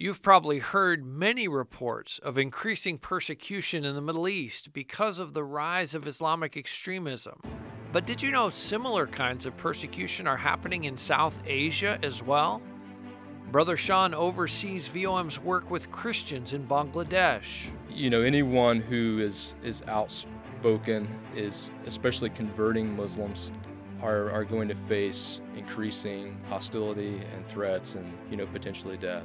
You've probably heard many reports of increasing persecution in the Middle East because of the rise of Islamic extremism. But did you know similar kinds of persecution are happening in South Asia as well? Brother Sean oversees VOM's work with Christians in Bangladesh. You know, anyone who is, is outspoken, is especially converting Muslims, are, are going to face increasing hostility and threats and, you know, potentially death.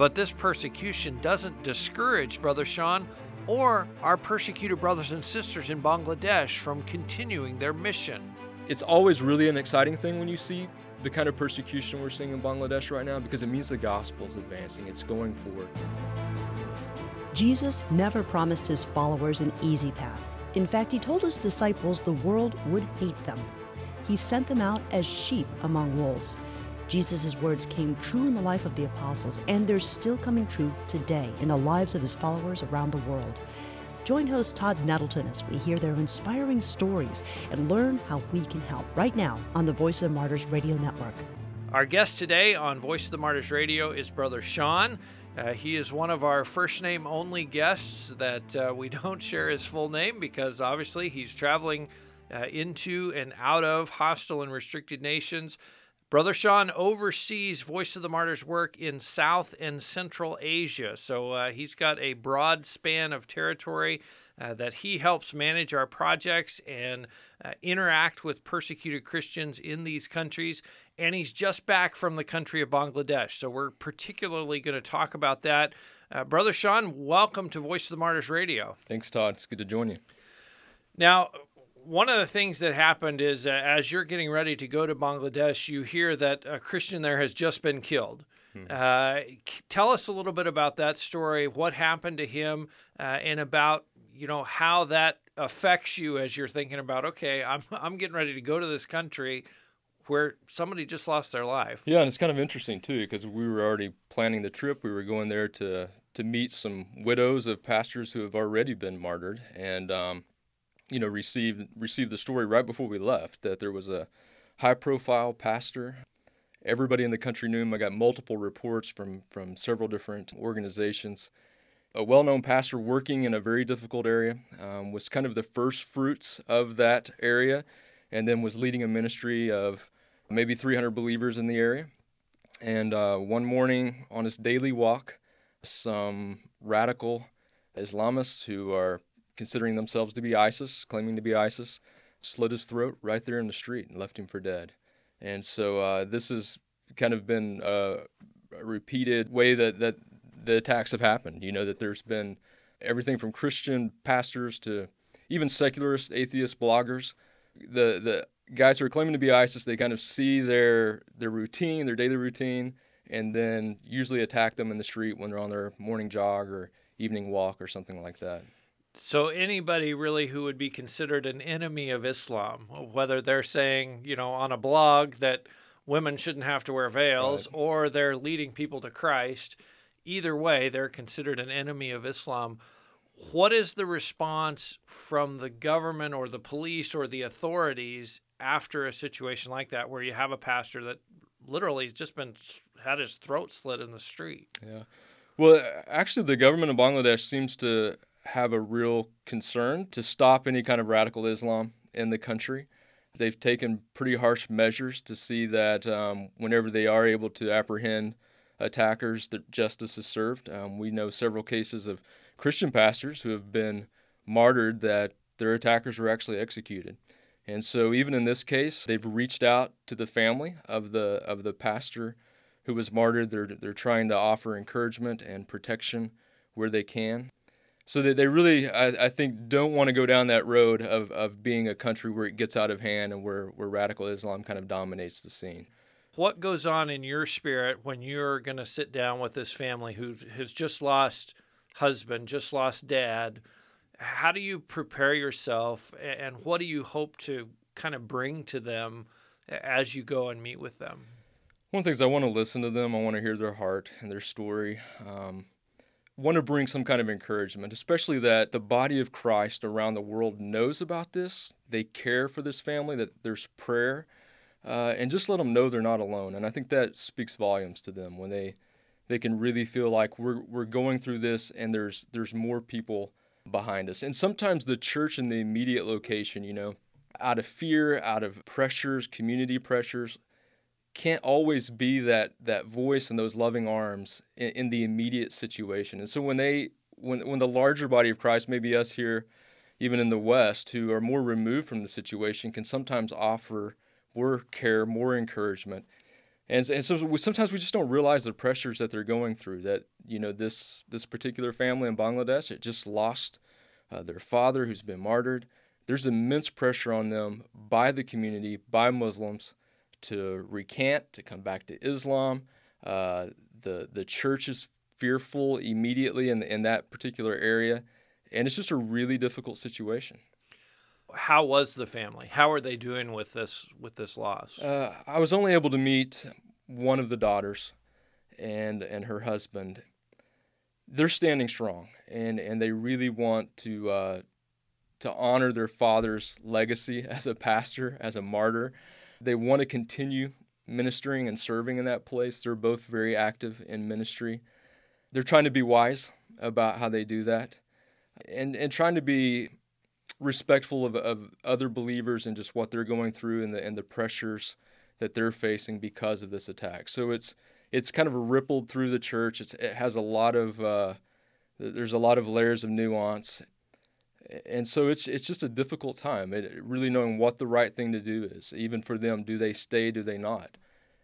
But this persecution doesn't discourage Brother Sean or our persecuted brothers and sisters in Bangladesh from continuing their mission. It's always really an exciting thing when you see the kind of persecution we're seeing in Bangladesh right now because it means the gospel is advancing, it's going forward. Jesus never promised his followers an easy path. In fact, he told his disciples the world would hate them. He sent them out as sheep among wolves. Jesus' words came true in the life of the apostles, and they're still coming true today in the lives of his followers around the world. Join host Todd Nettleton as we hear their inspiring stories and learn how we can help right now on the Voice of the Martyrs Radio Network. Our guest today on Voice of the Martyrs Radio is Brother Sean. Uh, he is one of our first name only guests that uh, we don't share his full name because obviously he's traveling uh, into and out of hostile and restricted nations. Brother Sean oversees Voice of the Martyrs work in South and Central Asia. So uh, he's got a broad span of territory uh, that he helps manage our projects and uh, interact with persecuted Christians in these countries. And he's just back from the country of Bangladesh. So we're particularly going to talk about that. Uh, Brother Sean, welcome to Voice of the Martyrs Radio. Thanks, Todd. It's good to join you. Now, one of the things that happened is uh, as you're getting ready to go to Bangladesh, you hear that a Christian there has just been killed. Hmm. Uh, tell us a little bit about that story, what happened to him, uh, and about you know how that affects you as you're thinking about okay, I'm I'm getting ready to go to this country where somebody just lost their life. Yeah, and it's kind of interesting too because we were already planning the trip. We were going there to to meet some widows of pastors who have already been martyred, and um, you know, received received the story right before we left that there was a high profile pastor. Everybody in the country knew him. I got multiple reports from from several different organizations. A well-known pastor working in a very difficult area um, was kind of the first fruits of that area, and then was leading a ministry of maybe 300 believers in the area. And uh, one morning on his daily walk, some radical Islamists who are considering themselves to be ISIS, claiming to be ISIS, slit his throat right there in the street and left him for dead. And so uh, this has kind of been a, repeated way that, that the attacks have happened. You know, that there's been everything from Christian pastors to even secularist, atheist bloggers. The, the guys who are claiming to be ISIS, they kind of see their, their routine, their daily routine, and then usually attack them in the street when they're on their morning jog or evening walk or something like that. So anybody really who would be considered an enemy of Islam, whether they're saying, you know, on a blog that women shouldn't have to wear veils right. or they're leading people to Christ, either way they're considered an enemy of Islam. What is the response from the government or the police or the authorities after a situation like that where you have a pastor that literally has just been had his throat slit in the street? Yeah. Well, actually the government of Bangladesh seems to have a real concern to stop any kind of radical Islam in the country. They've taken pretty harsh measures to see that um, whenever they are able to apprehend attackers, that justice is served. Um, we know several cases of Christian pastors who have been martyred that their attackers were actually executed. And so even in this case, they've reached out to the family of the of the pastor who was martyred. They're they're trying to offer encouragement and protection where they can so that they really I, I, think don't want to go down that road of, of being a country where it gets out of hand and where, where radical islam kind of dominates the scene. What goes on in your spirit when you're going to sit down with this family who has just lost husband just lost dad? How do you prepare yourself and what do you hope to kind of bring to them as you go and meet with them? One of the things i want to listen to them i want to hear their heart and their story um, want to bring some kind of encouragement, especially that the body of Christ around the world knows about this. They care for this family, that there's prayer, uh, and just let them know they're not alone. And I think that speaks volumes to them when they they can really feel like we're we're going through this and there's there's more people behind us. And sometimes the church in the immediate location, you know, out of fear, out of pressures, community pressures, can't always be that that voice and those loving arms in, in, the immediate situation. And so when they when when the larger body of Christ, maybe us here, even in the West, who are more removed from the situation, can sometimes offer more care, more encouragement and, and so we, sometimes we just don't realize the pressures that they're going through that you know this this particular family in bangladesh it just lost uh, their father who's been martyred there's immense pressure on them by the community by muslims to recant to come back to islam uh, the the church is fearful immediately in, in that particular area and it's just a really difficult situation how was the family? How are they doing with this with this loss? Uh, I was only able to meet one of the daughters and and her husband. They're standing strong, and and they really want to uh, to honor their father's legacy as a pastor, as a martyr. They want to continue ministering and serving in that place. They're both very active in ministry. They're trying to be wise about how they do that, and and trying to be respectful of, of other believers and just what they're going through and the and the pressures that they're facing because of this attack. So it's it's kind of rippled through the church. It's, it has a lot of uh, there's a lot of layers of nuance, and so it's it's just a difficult time. It, really knowing what the right thing to do is, even for them. Do they stay? Do they not?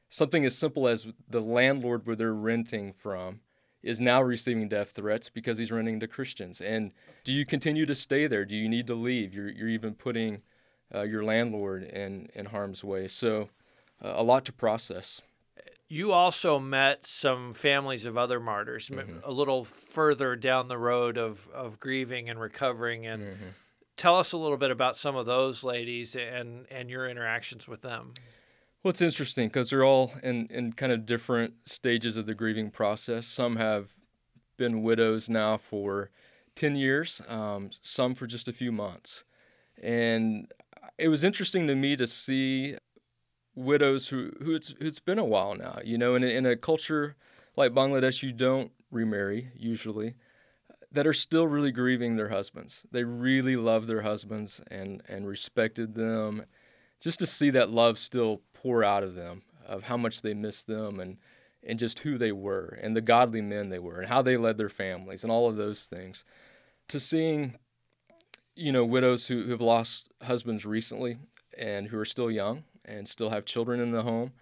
Something as simple as the landlord where they're renting from is now receiving death threats because he's renting to Christians. And do you continue to stay there? Do you need to leave? You're, you're even putting uh, your landlord in, in harm's way. So, uh, a lot to process. You also met some families of other martyrs mm-hmm. a little further down the road of, of grieving and recovering. And mm-hmm. tell us a little bit about some of those ladies and, and your interactions with them. Well, it's interesting because they're all in, in kind of different stages of the grieving process. Some have been widows now for 10 years, um, some for just a few months. And it was interesting to me to see widows who, who it's, it's been a while now. You know, in a, in a culture like Bangladesh, you don't remarry usually, that are still really grieving their husbands. They really love their husbands and, and respected them. Just to see that love still pour out of them of how much they missed them and and just who they were and the godly men they were and how they led their families and all of those things to seeing you know widows who have lost husbands recently and who are still young and still have children in the home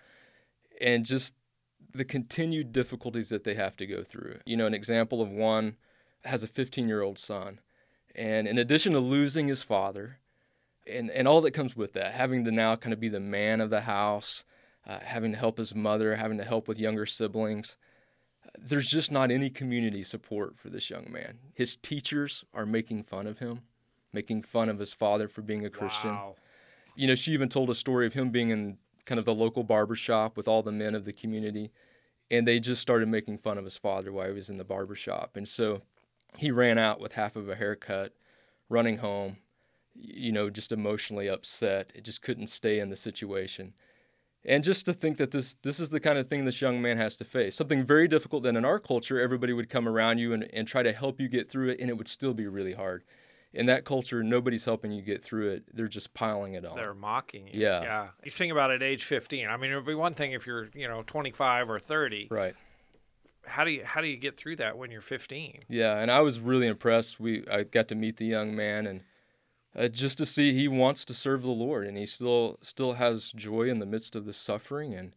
and just the continued difficulties that they have to go through you know an example of one has a 15 year old son and in addition to losing his father and and all that comes with that, having to now kind of be the man of the house, uh, having to help his mother, having to help with younger siblings. There's just not any community support for this young man. His teachers are making fun of him, making fun of his father for being a Christian. Wow. You know, she even told a story of him being in kind of the local barber shop with all the men of the community, and they just started making fun of his father while he was in the barber shop. And so he ran out with half of a haircut, running home, you know, just emotionally upset. It just couldn't stay in the situation. And just to think that this this is the kind of thing this young man has to face. Something very difficult that in our culture everybody would come around you and, and try to help you get through it and it would still be really hard. In that culture, nobody's helping you get through it. They're just piling it on. They're mocking you. Yeah. Yeah. You think about it age 15. I mean, it would be one thing if you're, you know, 25 or 30. Right. How do you how do you get through that when you're 15? Yeah, and I was really impressed. We I got to meet the young man and uh, just to see he wants to serve the Lord and he still still has joy in the midst of the suffering and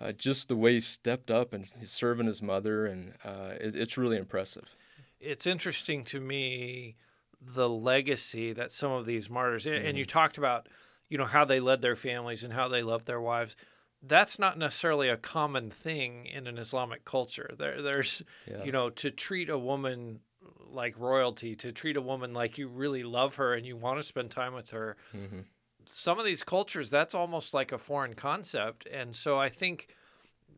uh, just the way he stepped up and he's serving his mother and uh, it, it's really impressive. It's interesting to me the legacy that some of these martyrs mm-hmm. and you mm-hmm. talked about you know how they led their families and how they loved their wives that's not necessarily a common thing in an Islamic culture. There, there's, yeah. you know, to treat a woman like royalty to treat a woman like you really love her and you want to spend time with her. Mm-hmm. Some of these cultures, that's almost like a foreign concept. And so I think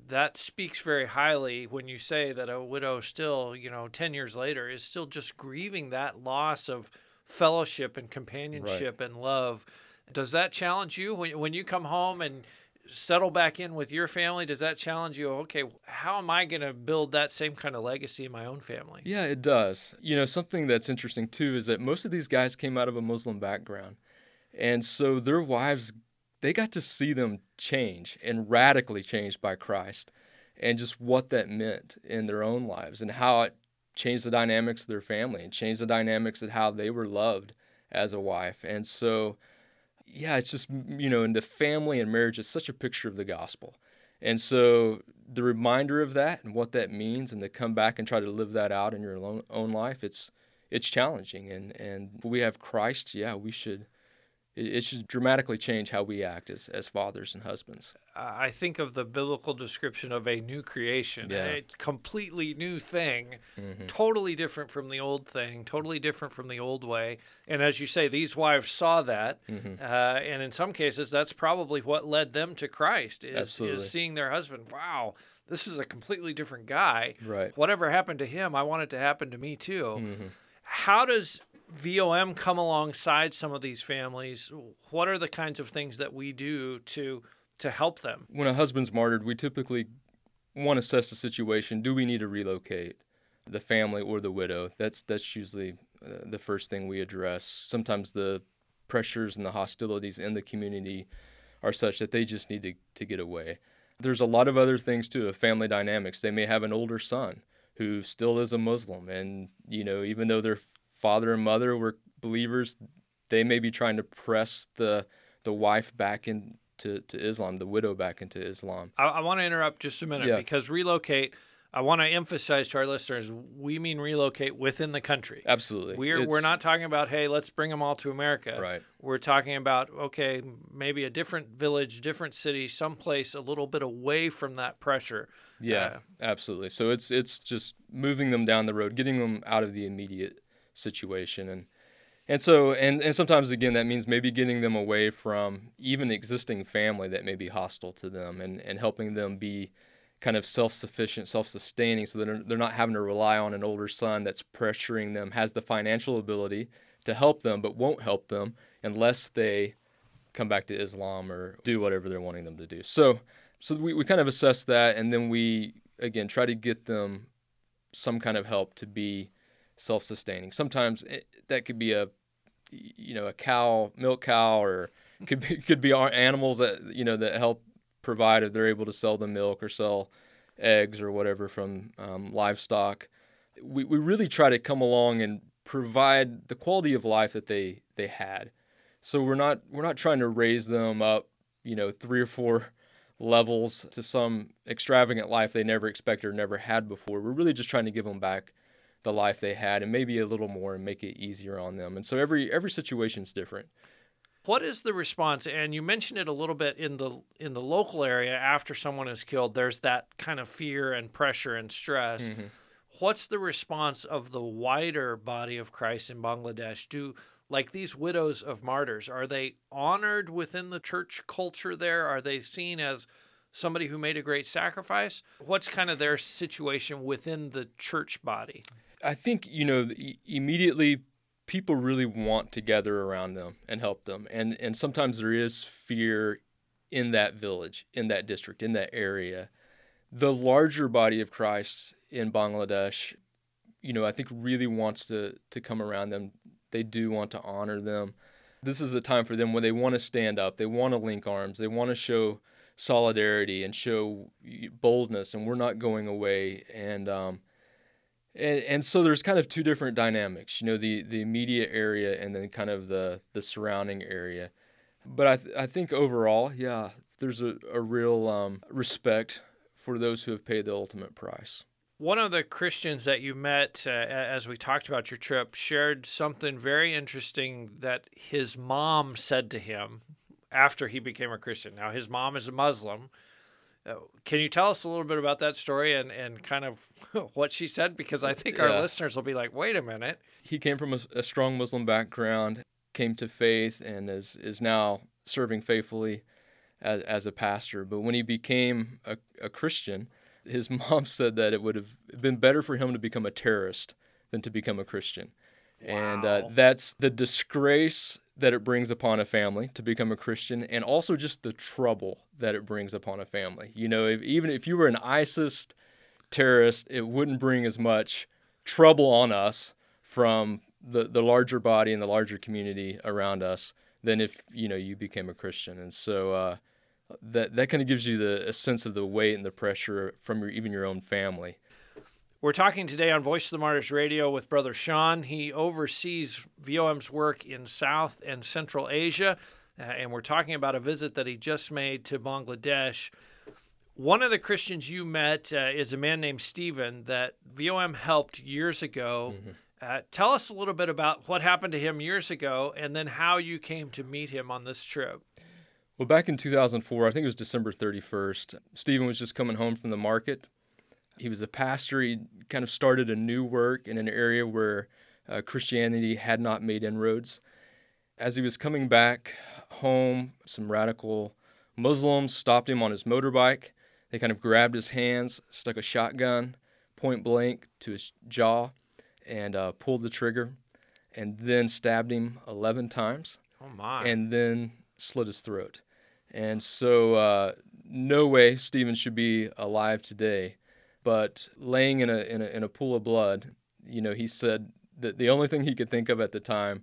that speaks very highly when you say that a widow still, you know, 10 years later is still just grieving that loss of fellowship and companionship right. and love. Does that challenge you when, when you come home and settle back in with your family? Does that challenge you? Okay, how am I going to build that same kind of legacy in my own family? Yeah, it does. You know, something that's interesting too is that most of these guys came out of a Muslim background. And so their wives, they got to see them change and radically changed by Christ and just what that meant in their own lives and how it changed the dynamics of their family and changed the dynamics of how they were loved as a wife. And so, yeah, it's just, you know, in the family and marriage, is such a picture of the gospel. And so the reminder of that and what that means and to come back and try to live that out in your own life, it's, it's challenging. And, and we have Christ, yeah, we should it should dramatically change how we act as, as fathers and husbands. I think of the biblical description of a new creation, yeah. a completely new thing, mm-hmm. totally different from the old thing, totally different from the old way. And as you say, these wives saw that, mm-hmm. uh, and in some cases, that's probably what led them to Christ is, is seeing their husband. Wow, this is a completely different guy. Right. Whatever happened to him, I want it to happen to me too. Mm-hmm. How does VOM come alongside some of these families? What are the kinds of things that we do to to help them? When a husband's martyred, we typically want to assess the situation. Do we need to relocate the family or the widow? That's that's usually uh, the first thing we address. Sometimes the pressures and the hostilities in the community are such that they just need to, to get away. There's a lot of other things too of family dynamics. They may have an older son who still is a Muslim, and you know, even though they're father and mother were believers, they may be trying to press the the wife back into to Islam, the widow back into Islam. I, I want to interrupt just a minute yeah. because relocate. I want to emphasize to our listeners, we mean relocate within the country. Absolutely. We're it's, we're not talking about hey, let's bring them all to America. Right. We're talking about okay, maybe a different village, different city, someplace a little bit away from that pressure. Yeah, uh, absolutely. So it's it's just moving them down the road, getting them out of the immediate situation. And and so and and sometimes again that means maybe getting them away from even existing family that may be hostile to them and and helping them be kind of self-sufficient self-sustaining so that they're, they're not having to rely on an older son that's pressuring them has the financial ability to help them but won't help them unless they come back to Islam or do whatever they're wanting them to do. So so we, we kind of assess that and then we again try to get them some kind of help to be self-sustaining. Sometimes it, that could be a you know a cow, milk cow, or could be could be our animals that you know that help provide if they're able to sell the milk or sell eggs or whatever from um, livestock. We we really try to come along and provide the quality of life that they they had. So we're not we're not trying to raise them up, you know, three or four levels to some extravagant life they never expected or never had before. We're really just trying to give them back the life they had and maybe a little more and make it easier on them. And so every every situation is different. What is the response? And you mentioned it a little bit in the in the local area after someone is killed. There's that kind of fear and pressure and stress. Mm-hmm. What's the response of the wider body of Christ in Bangladesh? Do like these widows of martyrs are they honored within the church culture there? Are they seen as somebody who made a great sacrifice? What's kind of their situation within the church body? I think you know immediately people really want to gather around them and help them, and and sometimes there is fear in that village, in that district, in that area. The larger body of Christ in Bangladesh, you know, I think really wants to to come around them. They do want to honor them. This is a time for them when they want to stand up, they want to link arms, they want to show solidarity and show boldness, and we're not going away. And um, and, and so there's kind of two different dynamics, you know, the, the immediate area and then kind of the, the surrounding area. But I, th- I think overall, yeah, there's a, a real um, respect for those who have paid the ultimate price. One of the Christians that you met uh, as we talked about your trip shared something very interesting that his mom said to him after he became a Christian. Now, his mom is a Muslim, Uh, can you tell us a little bit about that story and, and kind of what she said? Because I think our yeah. listeners will be like, wait a minute. He came from a, a, strong Muslim background, came to faith, and is, is now serving faithfully as, as a pastor. But when he became a, a Christian, his mom said that it would have been better for him to become a terrorist than to become a Christian. And uh, that's the disgrace that it brings upon a family to become a Christian, and also just the trouble that it brings upon a family. You know, if, even if you were an ISIS terrorist, it wouldn't bring as much trouble on us from the, the larger body and the larger community around us than if you know you became a Christian. And so uh, that that kind of gives you the a sense of the weight and the pressure from your even your own family. We're talking today on Voice of the Martyrs Radio with Brother Sean. He oversees VOM's work in South and Central Asia, uh, and we're talking about a visit that he just made to Bangladesh. One of the Christians you met uh, is a man named Stephen that VOM helped years ago. Uh, tell us a little bit about what happened to him years ago and then how you came to meet him on this trip. Well, back in 2004, I think it was December 31st, Stephen was just coming home from the market. He was a pastor. He kind of started a new work in an area where uh, Christianity had not made inroads. As he was coming back home, some radical Muslims stopped him on his motorbike. They kind of grabbed his hands, stuck a shotgun point blank to his jaw, and uh, pulled the trigger, and then stabbed him 11 times Oh, my. and then slit his throat. And so, uh, no way Stephen should be alive today. But laying in a, in a in a pool of blood, you know, he said that the only thing he could think of at the time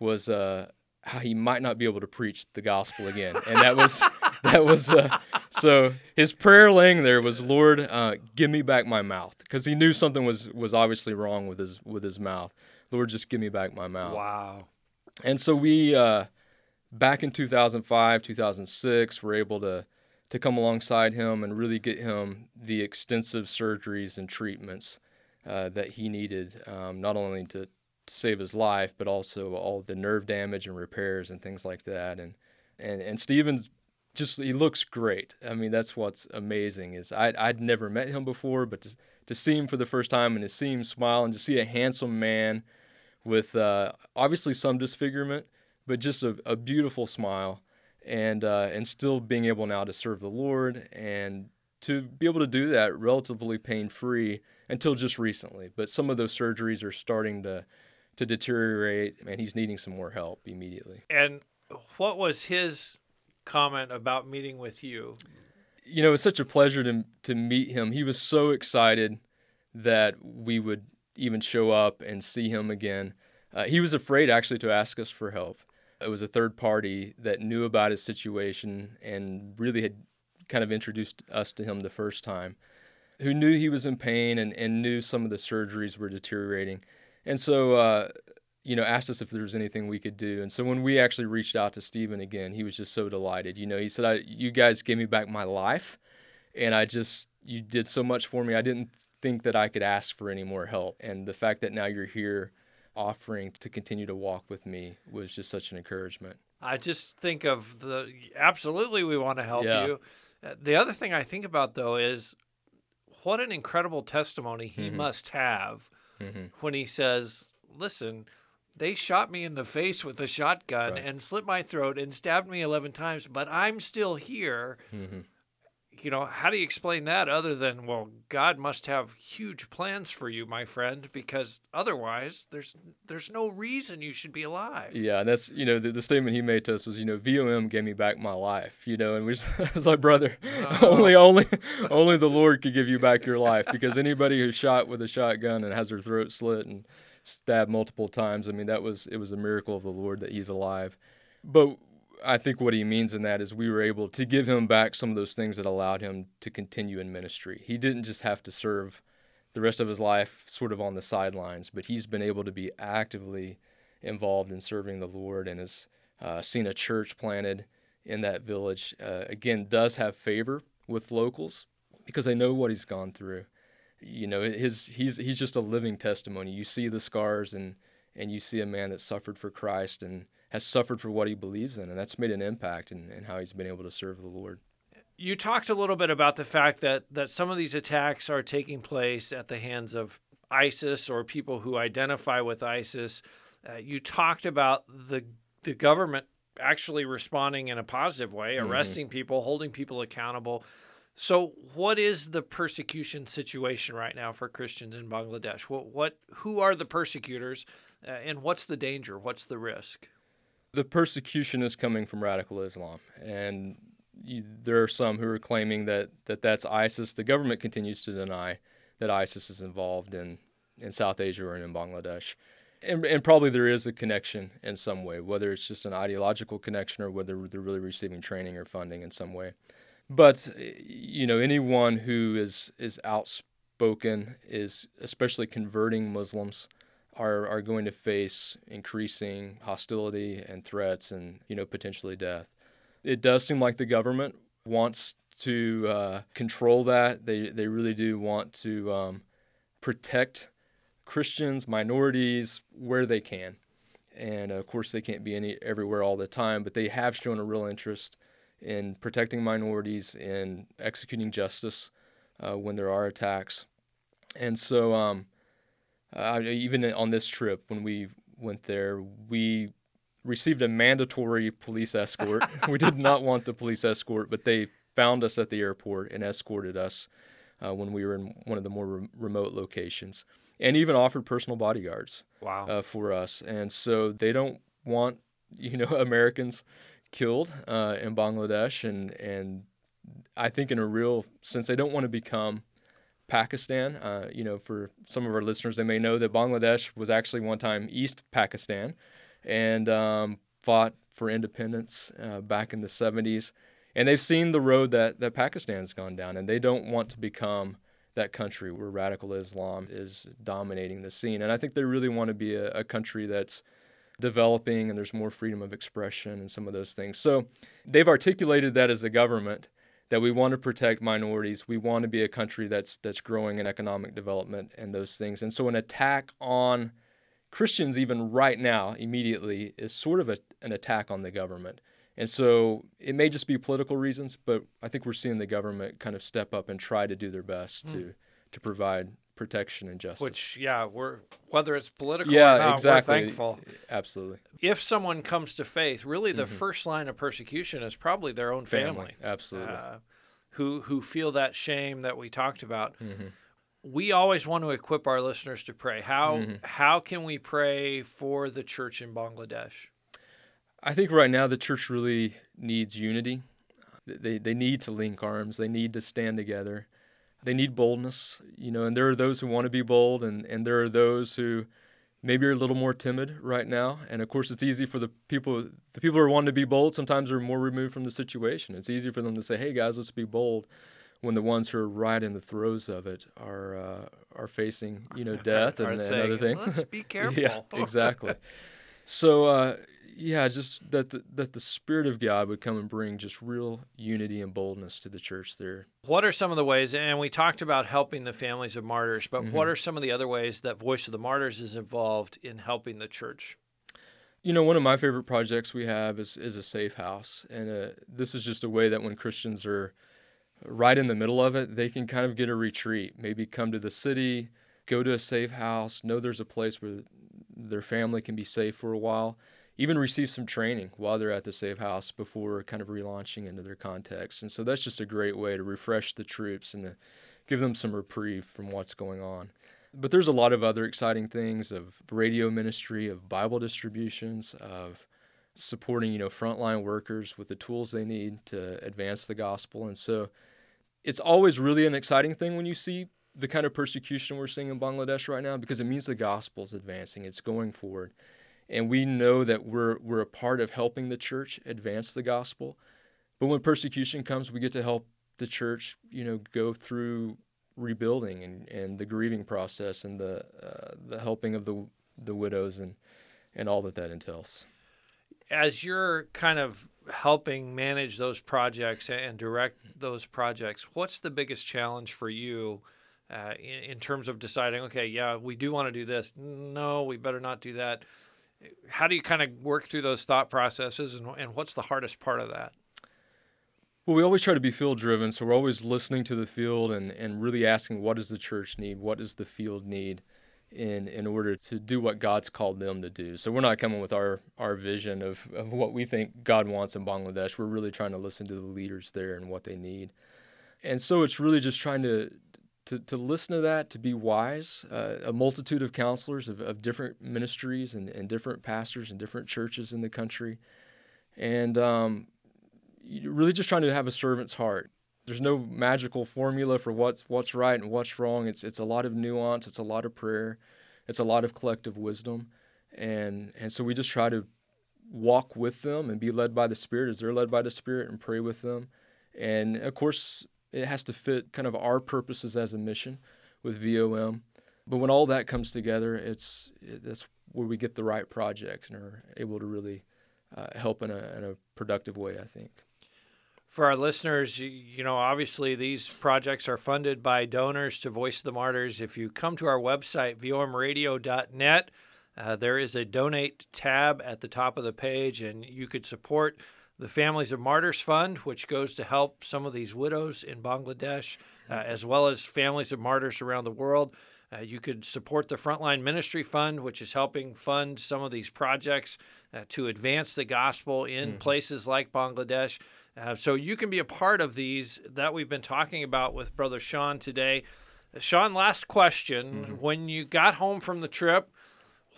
was uh, how he might not be able to preach the gospel again, and that was that was uh, so. His prayer laying there was, "Lord, uh, give me back my mouth," because he knew something was was obviously wrong with his with his mouth. Lord, just give me back my mouth. wow. And so we, uh, back in 2005, 2006, were able to to come alongside him and really get him the extensive surgeries and treatments uh, that he needed, um, not only to save his life, but also all the nerve damage and repairs and things like that. And and and Stephen's just he looks great. I mean, that's what's amazing is I I'd never met him before, but to to see him for the first time and to see him smile and to see a handsome man with uh, obviously some disfigurement, but just a, a beautiful smile, and uh, and still being able now to serve the Lord and to be able to do that relatively pain free until just recently. But some of those surgeries are starting to to deteriorate, and he's needing some more help immediately. And what was his comment about meeting with you? you know, it was such a pleasure to to meet him. He was so excited that we would even show up and see him again. Uh, he was afraid actually to ask us for help. It was a third party that knew about his situation and really had kind of introduced us to him the first time, who knew he was in pain and, and knew some of the surgeries were deteriorating. And so, uh, you know, asked us if there was anything we could do. And so when we actually reached out to Stephen again, he was just so delighted. You know, he said, "You guys gave me back my life, and I just you did so much for me. I didn't think that I could ask for any more help. And the fact that now you're here, offering to continue to walk with me, was just such an encouragement." I just think of the absolutely we want to help Yeah. you. Uh, The other thing I think about though is what an incredible testimony he Mhm. must have hmm when he says, "Listen, they shot me in the face with a shotgun Right. and slit my throat and stabbed me 11 times, but I'm still here." hmm You know, how do you explain that other than, well, God must have huge plans for you, my friend, because otherwise there's there's no reason you should be alive. Yeah, and that's you know the, the statement he made to us was you know VOM gave me back my life, you know, and we just, was like brother, Oh. only only only the Lord could give you back your life because anybody who's shot with a shotgun and has their throat slit and stabbed multiple times, I mean that was it was a miracle of the Lord that he's alive. But I think what he means in that is we were able to give him back some of those things that allowed him to continue in ministry. He didn't just have to serve the rest of his life sort of on the sidelines, but he's been able to be actively involved in serving the Lord and has uh, seen a church planted in that village. Uh, again, does have favor with locals because they know what he's gone through. You know, his he's he's just a living testimony. You see the scars and and you see a man that suffered for Christ and has suffered for what he believes in, and that's made an impact in, in how he's been able to serve the Lord. You talked a little bit about the fact that that some of these attacks are taking place at the hands of ISIS or people who identify with ISIS. Uh, you talked about the the government actually responding in a positive way, Mhm. arresting people, holding people accountable. So, what is the persecution situation right now for Christians in Bangladesh? What, what, who are the persecutors, uh, and what's the danger? What's the risk? The persecution is coming from radical Islam, and you, there are some who are claiming that, that that's ISIS. The government continues to deny that ISIS is involved in, in South Asia or in Bangladesh. And, and probably there is a connection in some way, whether it's just an ideological connection or whether they're really receiving training or funding in some way. But you know, anyone who is is outspoken is especially converting Muslims are are going to face increasing hostility and threats and you know potentially death. It does seem like the government wants to uh, control that. They they really do want to um, protect Christians, minorities where they can, and of course they can't be any everywhere all the time. But they have shown a real interest in protecting minorities, in executing justice uh, when there are attacks. And so, um, uh, even on this trip, when we went there, we received a mandatory police escort. we did not want the police escort, but they found us at the airport and escorted us uh, when we were in one of the more re- remote locations, and even offered personal bodyguards. Wow. Uh, for us, and so they don't want you know Americans killed uh, in Bangladesh, and and I think in a real sense they don't want to become Pakistan. Uh, you know, for some of our listeners, they may know that Bangladesh was actually one time East Pakistan, and um, fought for independence uh, back in the 70s. And they've seen the road that that Pakistan's gone down, and they don't want to become that country where radical Islam is dominating the scene. And I think they really want to be a, a country that's developing and there's more freedom of expression and some of those things. So they've articulated that as a government that we want to protect minorities. We want to be a country that's that's growing in economic development and those things. And so an attack on Christians even right now immediately is sort of a, an attack on the government. And so it may just be political reasons, but I think we're seeing the government kind of step up and try to do their best mm. to to provide protection and justice. Which, yeah, we're whether it's political yeah, or not, exactly. we're thankful. Absolutely. If someone comes to faith, really the mm-hmm. first line of persecution is probably their own family. family. Absolutely. Uh, who who feel that shame that we talked about. Mm-hmm. We always want to equip our listeners to pray. How mm-hmm. how can we pray for the church in Bangladesh? I think right now the church really needs unity. They they need to link arms. They need to stand together they need boldness, you know, and there are those who want to be bold, and, and there are those who maybe are a little more timid right now. And of course, it's easy for the people the people who are wanting to be bold sometimes are more removed from the situation. It's easy for them to say, "Hey guys, let's be bold," when the ones who are right in the throes of it are uh, are facing you know death and, and other things. Let's be careful. yeah, exactly. so uh, yeah, just that the, that the Spirit of God would come and bring just real unity and boldness to the church there. What are some of the ways, and we talked about helping the families of martyrs, but mm-hmm. what are some of the other ways that Voice of the Martyrs is involved in helping the church? You know, one of my favorite projects we have is, is a safe house. And uh, this is just a way that when Christians are right in the middle of it, they can kind of get a retreat, maybe come to the city, go to a safe house, know there's a place where their family can be safe for a while even receive some training while they're at the safe house before kind of relaunching into their context. And so that's just a great way to refresh the troops and to give them some reprieve from what's going on. But there's a lot of other exciting things of radio ministry, of Bible distributions, of supporting, you know, frontline workers with the tools they need to advance the gospel. And so it's always really an exciting thing when you see the kind of persecution we're seeing in Bangladesh right now because it means the gospel is advancing, it's going forward and we know that we're we're a part of helping the church advance the gospel. But when persecution comes, we get to help the church, you know, go through rebuilding and, and the grieving process and the uh, the helping of the the widows and and all that that entails. As you're kind of helping manage those projects and direct those projects, what's the biggest challenge for you uh, in, in terms of deciding? Okay, yeah, we do want to do this. No, we better not do that how do you kind of work through those thought processes and, and what's the hardest part of that? Well, we always try to be field driven, so we're always listening to the field and, and really asking what does the church need, what does the field need in in order to do what God's called them to do. So we're not coming with our, our vision of, of what we think God wants in Bangladesh. We're really trying to listen to the leaders there and what they need. And so it's really just trying to to, to listen to that, to be wise, uh, a multitude of counselors of, of different ministries and, and different pastors and different churches in the country. And um, really just trying to have a servant's heart. There's no magical formula for what's what's right and what's wrong. It's it's a lot of nuance. It's a lot of prayer. It's a lot of collective wisdom, and and so we just try to walk with them and be led by the Spirit as they're led by the Spirit and pray with them. And of course, it has to fit kind of our purposes as a mission with VOM. But when all that comes together, it's that's where we get the right project and are able to really uh, help in a, in a productive way, I think. For our listeners, you know, obviously these projects are funded by donors to Voice of the Martyrs. If you come to our website, vomradio.net, uh, there is a donate tab at the top of the page, and you could support the Families of Martyrs Fund, which goes to help some of these widows in Bangladesh, uh, as well as families of martyrs around the world. Uh, you could support the Frontline Ministry Fund, which is helping fund some of these projects uh, to advance the gospel in mm-hmm. places like Bangladesh. Uh, so you can be a part of these that we've been talking about with Brother Sean today. Sean, last question. Mm-hmm. When you got home from the trip,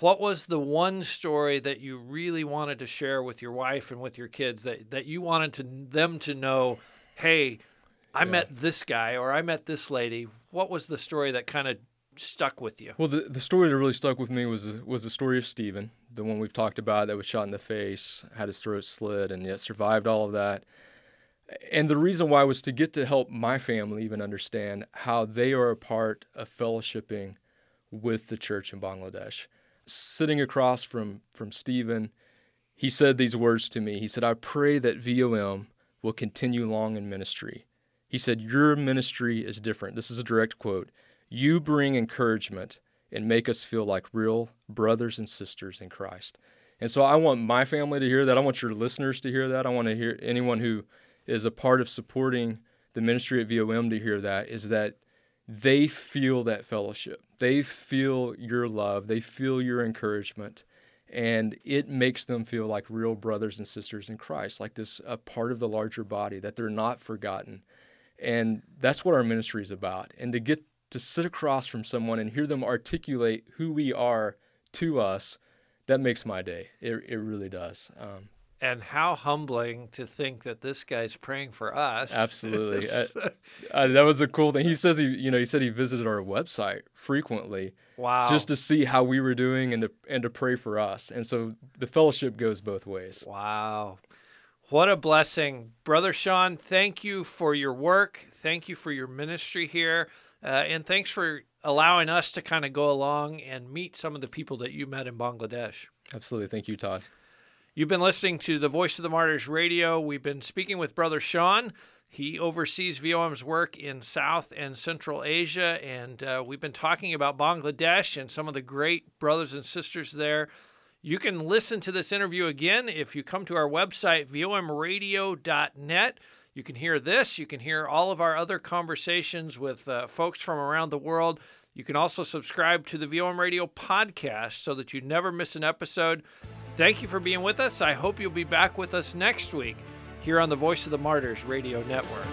what was the one story that you really wanted to share with your wife and with your kids that, that you wanted to them to know hey i yeah. met this guy or i met this lady. What was the story that kind of stuck with you? Well the, the story that really stuck with me was was the story of stephen the one we've talked about that was shot in the face had his throat slit and yet survived all of that. And the reason why was to get to help my family even understand how they are a part of fellowshipping with the church in bangladesh sitting across from, from Stephen, he said these words to me. He said, I pray that VOM will continue long in ministry. He said, Your ministry is different. This is a direct quote. You bring encouragement and make us feel like real brothers and sisters in Christ. And so I want my family to hear that. I want your listeners to hear that. I want to hear anyone who is a part of supporting the ministry at VOM to hear that is that they feel that fellowship. They feel your love. They feel your encouragement. And it makes them feel like real brothers and sisters in Christ, like this a part of the larger body, that they're not forgotten. And that's what our ministry is about. And to get to sit across from someone and hear them articulate who we are to us, that makes my day. It, it really does. Um, and how humbling to think that this guy's praying for us. Absolutely, uh, that was a cool thing. He says he, you know, he said he visited our website frequently. Wow. Just to see how we were doing and to and to pray for us. And so the fellowship goes both ways. Wow. What a blessing. Brother Sean, thank you for your work. Thank you for your ministry here. Uh, and thanks for allowing us to kind of go along and meet some of the people that you met in Bangladesh. Absolutely. Thank you, Todd. You've been listening to the Voice of the Martyrs radio. We've been speaking with Brother Sean. He oversees VOM's work in South and Central Asia, and uh, we've been talking about Bangladesh and some of the great brothers and sisters there. You can listen to this interview again if you come to our website, vomradio.net. You can hear this. You can hear all of our other conversations with uh, folks from around the world. You can also subscribe to the VOM Radio podcast so that you never miss an episode. Thank you for being with us. I hope you'll be back with us next week here on the Voice of the Martyrs Radio Network.